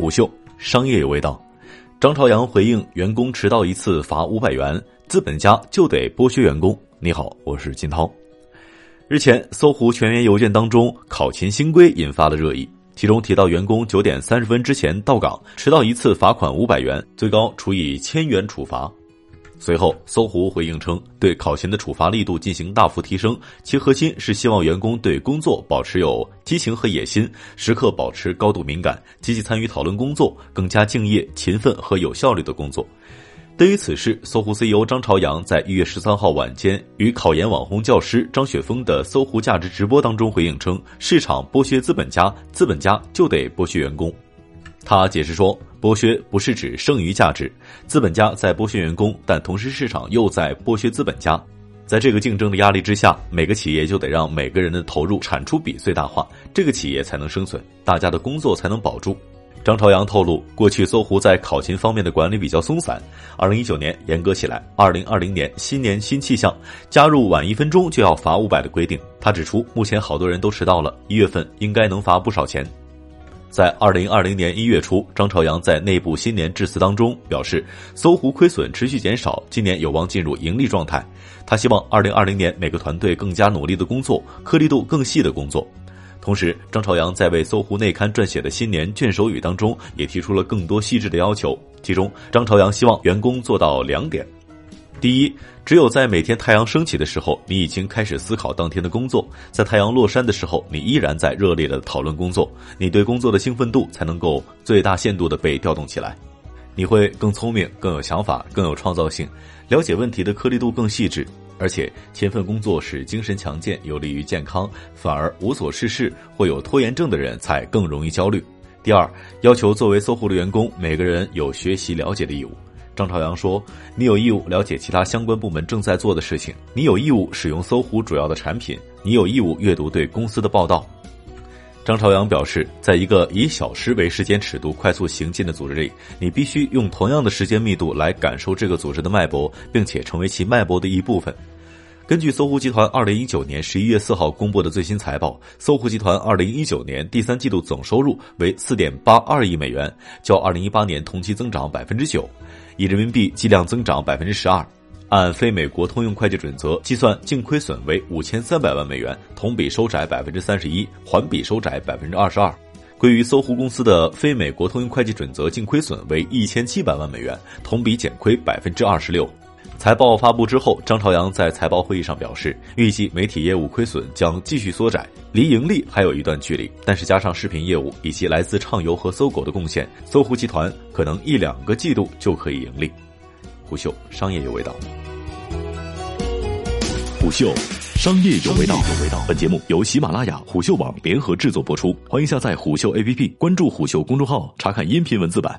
午休商业有味道，张朝阳回应员工迟到一次罚五百元，资本家就得剥削员工。你好，我是金涛。日前，搜狐全员邮件当中考勤新规引发了热议，其中提到员工九点三十分之前到岗，迟到一次罚款五百元，最高处以千元处罚。随后，搜狐回应称，对考勤的处罚力度进行大幅提升，其核心是希望员工对工作保持有激情和野心，时刻保持高度敏感，积极参与讨论工作，更加敬业、勤奋和有效率的工作。对于此事，搜狐 CEO 张朝阳在一月十三号晚间与考研网红教师张雪峰的搜狐价值直播当中回应称，市场剥削资本家，资本家就得剥削员工。他解释说，剥削不是指剩余价值，资本家在剥削员工，但同时市场又在剥削资本家。在这个竞争的压力之下，每个企业就得让每个人的投入产出比最大化，这个企业才能生存，大家的工作才能保住。张朝阳透露，过去搜狐在考勤方面的管理比较松散，二零一九年严格起来，二零二零年新年新气象，加入晚一分钟就要罚五百的规定。他指出，目前好多人都迟到了，一月份应该能罚不少钱。在二零二零年一月初，张朝阳在内部新年致辞当中表示，搜狐亏损持续减少，今年有望进入盈利状态。他希望二零二零年每个团队更加努力的工作，颗粒度更细的工作。同时，张朝阳在为搜狐内刊撰写的新年卷首语当中，也提出了更多细致的要求。其中，张朝阳希望员工做到两点。第一，只有在每天太阳升起的时候，你已经开始思考当天的工作；在太阳落山的时候，你依然在热烈的讨论工作。你对工作的兴奋度才能够最大限度的被调动起来，你会更聪明、更有想法、更有创造性，了解问题的颗粒度更细致。而且，勤奋工作使精神强健，有利于健康；反而无所事事或有拖延症的人才更容易焦虑。第二，要求作为搜狐的员工，每个人有学习了解的义务。张朝阳说：“你有义务了解其他相关部门正在做的事情，你有义务使用搜狐主要的产品，你有义务阅读对公司的报道。”张朝阳表示，在一个以小时为时间尺度快速行进的组织里，你必须用同样的时间密度来感受这个组织的脉搏，并且成为其脉搏的一部分。根据搜狐集团二零一九年十一月四号公布的最新财报，搜狐集团二零一九年第三季度总收入为四点八二亿美元，较二零一八年同期增长百分之九，以人民币计量增长百分之十二。按非美国通用会计准则计算，净亏损为五千三百万美元，同比收窄百分之三十一，环比收窄百分之二十二。归于搜狐公司的非美国通用会计准则净亏损为一千七百万美元，同比减亏百分之二十六。财报发布之后，张朝阳在财报会议上表示，预计媒体业务亏损将继续缩窄，离盈利还有一段距离。但是加上视频业务以及来自畅游和搜狗的贡献，搜狐集团可能一两个季度就可以盈利。虎嗅商业有味道，虎嗅商业有味道。有味道本节目由喜马拉雅、虎嗅网联合制作播出，欢迎下载虎嗅 APP，关注虎嗅公众号，查看音频文字版。